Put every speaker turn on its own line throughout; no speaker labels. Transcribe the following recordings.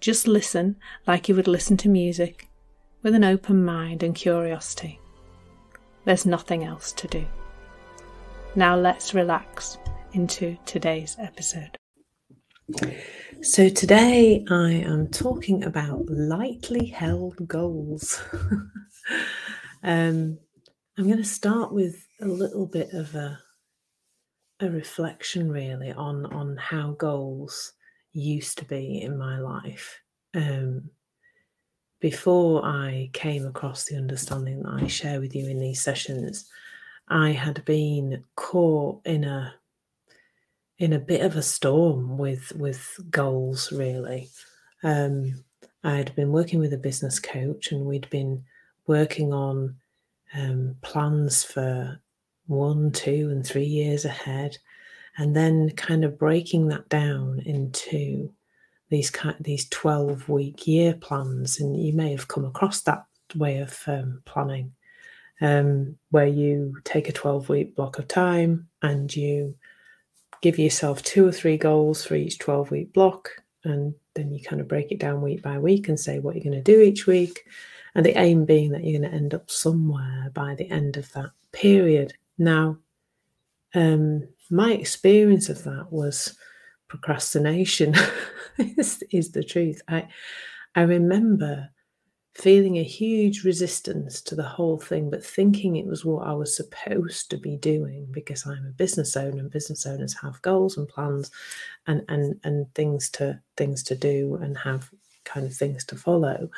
Just listen like you would listen to music, with an open mind and curiosity. There's nothing else to do. Now let's relax into today's episode.
So, today I am talking about lightly held goals. um, I'm going to start with a little bit of a, a reflection, really, on, on how goals used to be in my life. Um, before I came across the understanding that I share with you in these sessions, I had been caught in a in a bit of a storm with with goals really. Um, I had been working with a business coach and we'd been working on um, plans for one, two, and three years ahead, and then kind of breaking that down into these kind these 12 week year plans and you may have come across that way of um, planning um, where you take a 12 week block of time and you give yourself two or three goals for each 12 week block and then you kind of break it down week by week and say what you're going to do each week and the aim being that you're going to end up somewhere by the end of that period. Now um, my experience of that was procrastination is, is the truth i i remember feeling a huge resistance to the whole thing, but thinking it was what I was supposed to be doing because I'm a business owner and business owners have goals and plans and and and things to things to do and have kind of things to follow.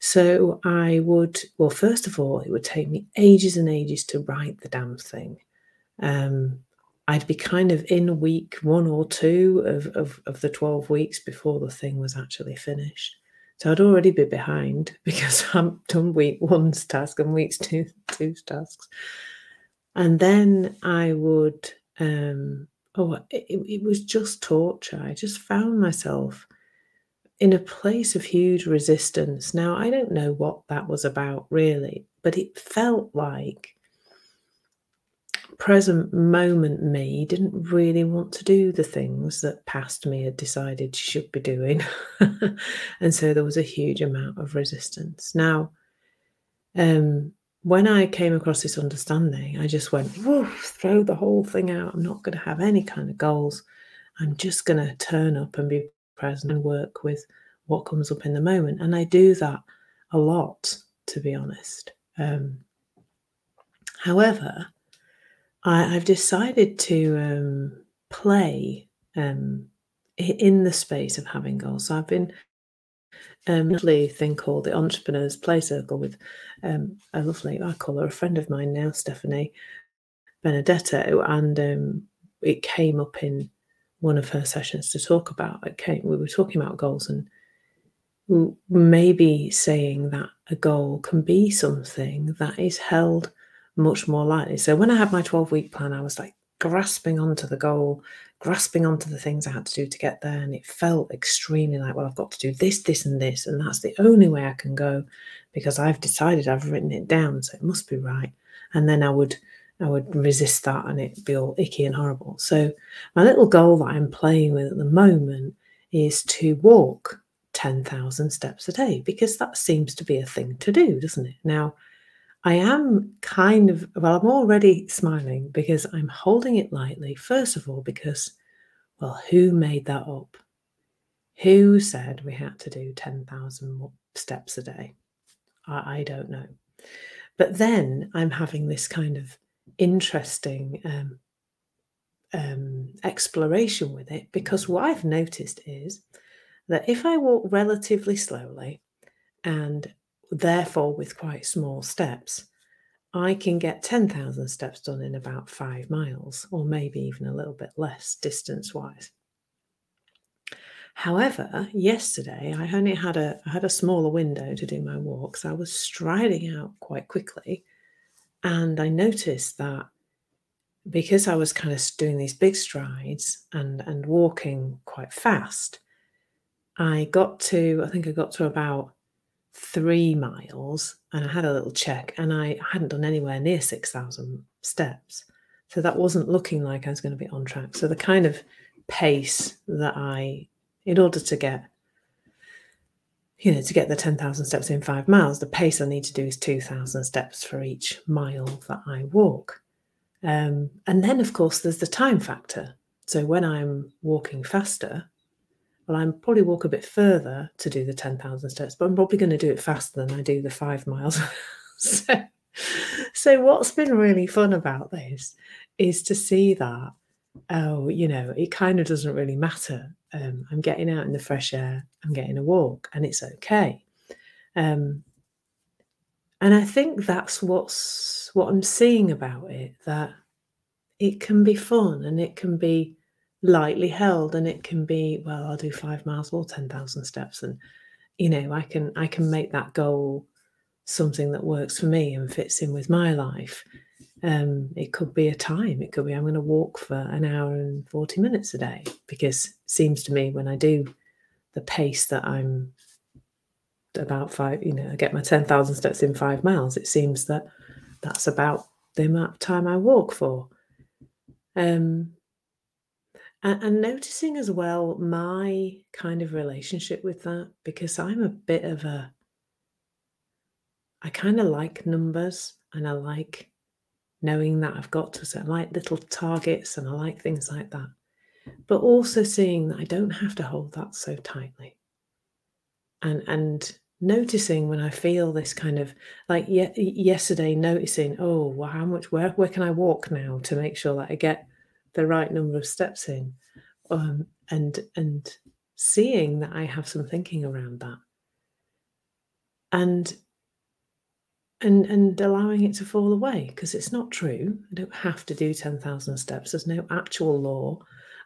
So I would well, first of all, it would take me ages and ages to write the damn thing. Um, I'd be kind of in week one or two of, of, of the 12 weeks before the thing was actually finished. So I'd already be behind because I'm done week one's task and week two two's tasks. And then I would um oh it, it was just torture. I just found myself in a place of huge resistance. Now I don't know what that was about really, but it felt like present moment me didn't really want to do the things that past me had decided she should be doing. and so there was a huge amount of resistance. Now, um, when I came across this understanding, I just went, throw the whole thing out. I'm not going to have any kind of goals. I'm just going to turn up and be present and work with what comes up in the moment. And I do that a lot, to be honest. Um, however, I, have decided to um, play um, in the space of having goals. So I've been um, a lovely thing called the Entrepreneurs Play Circle with um, a lovely, I call her a friend of mine now, Stephanie Benedetto, and um, it came up in one of her sessions to talk about. It came, we were talking about goals and maybe saying that a goal can be something that is held much more likely. So when I had my 12 week plan, I was like grasping onto the goal, grasping onto the things I had to do to get there. And it felt extremely like, well, I've got to do this, this, and this. And that's the only way I can go because I've decided I've written it down. So it must be right. And then I would. I would resist that and it'd be all icky and horrible. So, my little goal that I'm playing with at the moment is to walk 10,000 steps a day because that seems to be a thing to do, doesn't it? Now, I am kind of, well, I'm already smiling because I'm holding it lightly. First of all, because, well, who made that up? Who said we had to do 10,000 steps a day? I, I, don't know. But then I'm having this kind of interesting um, um, exploration with it because what I've noticed is that if I walk relatively slowly and therefore with quite small steps, I can get 10,000 steps done in about five miles, or maybe even a little bit less distance wise. However, yesterday I only had a I had a smaller window to do my walks. I was striding out quite quickly, and I noticed that because I was kind of doing these big strides and and walking quite fast, I got to I think I got to about three miles, and I had a little check, and I hadn't done anywhere near six thousand steps, so that wasn't looking like I was going to be on track. So the kind of pace that I, in order to get you know, to get the 10,000 steps in five miles, the pace I need to do is 2,000 steps for each mile that I walk. Um, and then, of course, there's the time factor. So when I'm walking faster, well, I'm probably walk a bit further to do the 10,000 steps, but I'm probably going to do it faster than I do the five miles. so, so what's been really fun about this is to see that, oh, you know, it kind of doesn't really matter. Um, I'm getting out in the fresh air, I'm getting a walk, and it's okay. Um, and I think that's what's what I'm seeing about it that it can be fun and it can be lightly held and it can be well I'll do 5 miles or 10,000 steps and you know I can I can make that goal something that works for me and fits in with my life um, it could be a time it could be i'm going to walk for an hour and 40 minutes a day because it seems to me when i do the pace that i'm about five, you know, I get my 10,000 steps in five miles, it seems that that's about the amount of time I walk for. Um, and, and noticing as well my kind of relationship with that, because I'm a bit of a, I kind of like numbers and I like knowing that I've got to, set like little targets and I like things like that. But also seeing that I don't have to hold that so tightly. And, and noticing when I feel this kind of like ye- yesterday, noticing, oh, well, how much, where, where can I walk now to make sure that I get the right number of steps in, um, and and seeing that I have some thinking around that, and and and allowing it to fall away because it's not true. I don't have to do ten thousand steps. There's no actual law.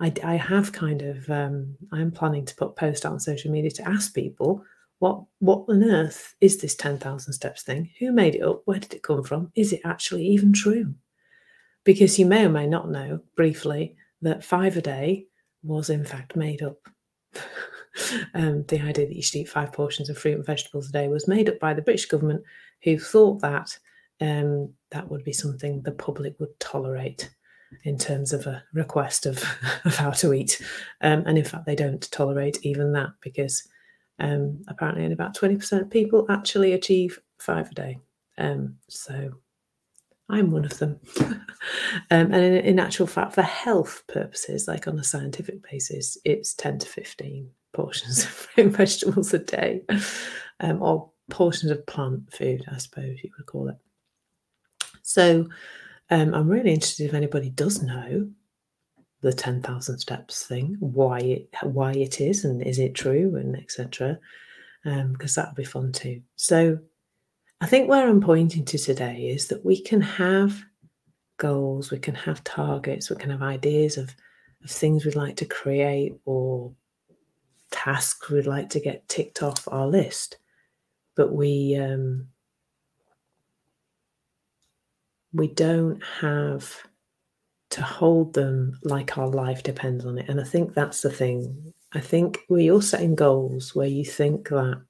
I, I have kind of um, I'm planning to put post on social media to ask people what what on earth is this 10,000 steps thing? Who made it up? Where did it come from? Is it actually even true? Because you may or may not know briefly that five a day was in fact made up. um, the idea that you should eat five portions of fruit and vegetables a day was made up by the British government, who thought that um, that would be something the public would tolerate in terms of a request of, of how to eat. Um, and in fact, they don't tolerate even that because um, apparently, only about 20% of people actually achieve five a day. Um, so I'm one of them. um, and in, in, actual fact, for health purposes, like on a scientific basis, it's 10 to 15 portions of fruit and vegetables a day, um, or portions of plant food, I suppose you would call it. So um, I'm really interested if anybody does know the 10,000 steps thing, why it why it is and is it true and etc. Um, because that would be fun too. So I think where I'm pointing to today is that we can have goals, we can have targets, we can have ideas of, of things we'd like to create or tasks we'd like to get ticked off our list. But we um, we don't have to hold them like our life depends on it. And I think that's the thing. I think we are setting goals where you think that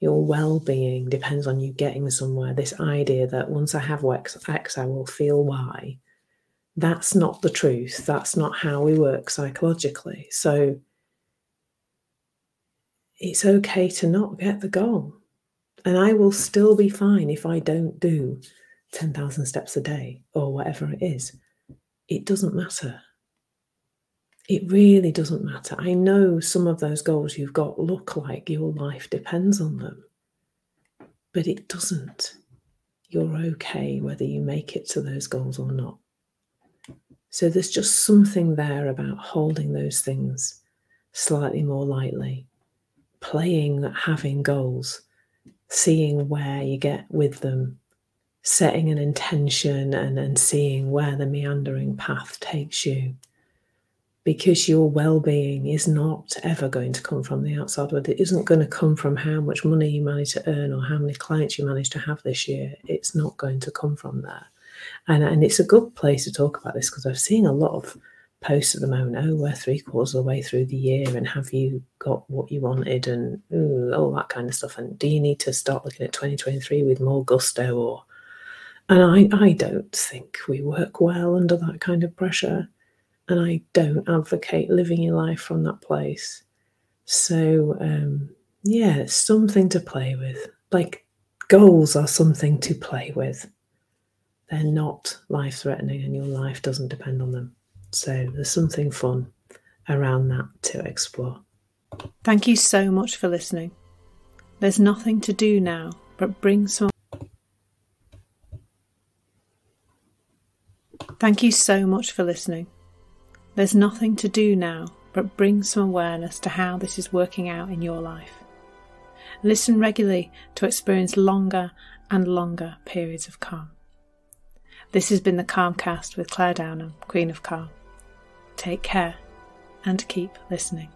your well-being depends on you getting somewhere. This idea that once I have X, X I will feel Y. That's not the truth. That's not how we work psychologically. So it's okay to not get the goal. And I will still be fine if I don't do 10,000 steps a day or whatever it is it doesn't matter. It really doesn't matter. I know some of those goals you've got look like your life depends on them, but it doesn't. You're okay whether you make it to those goals or not. So there's just something there about holding those things slightly more lightly, playing at having goals, seeing where you get with them, setting an intention and, and seeing where the meandering path takes you. Because your well-being is not ever going to come from the outside world. It isn't going to come from how much money you manage to earn or how many clients you manage to have this year. It's not going to come from there and, and it's a good place to talk about this because i've seen a lot of posts at the moment oh we're three quarters of the way through the year and have you got what you wanted? and ooh, all that kind of stuff. And do you need to start looking at 2023 with more gusto or and I, I don't think we work well under that kind of pressure and I don't advocate living your life from that place. So, um, yeah, it's something to play with. Like goals are something to play with. They're not life threatening, and your life doesn't depend on them. So, there's something fun around that to explore.
Thank you so much for listening. There's nothing to do now but bring some. Thank you so much for listening. There's nothing to do now but bring some awareness to how this is working out in your life. Listen regularly to experience longer and longer periods of calm. This has been the Calmcast with Clare Downham, Queen of Calm. Take care and keep listening.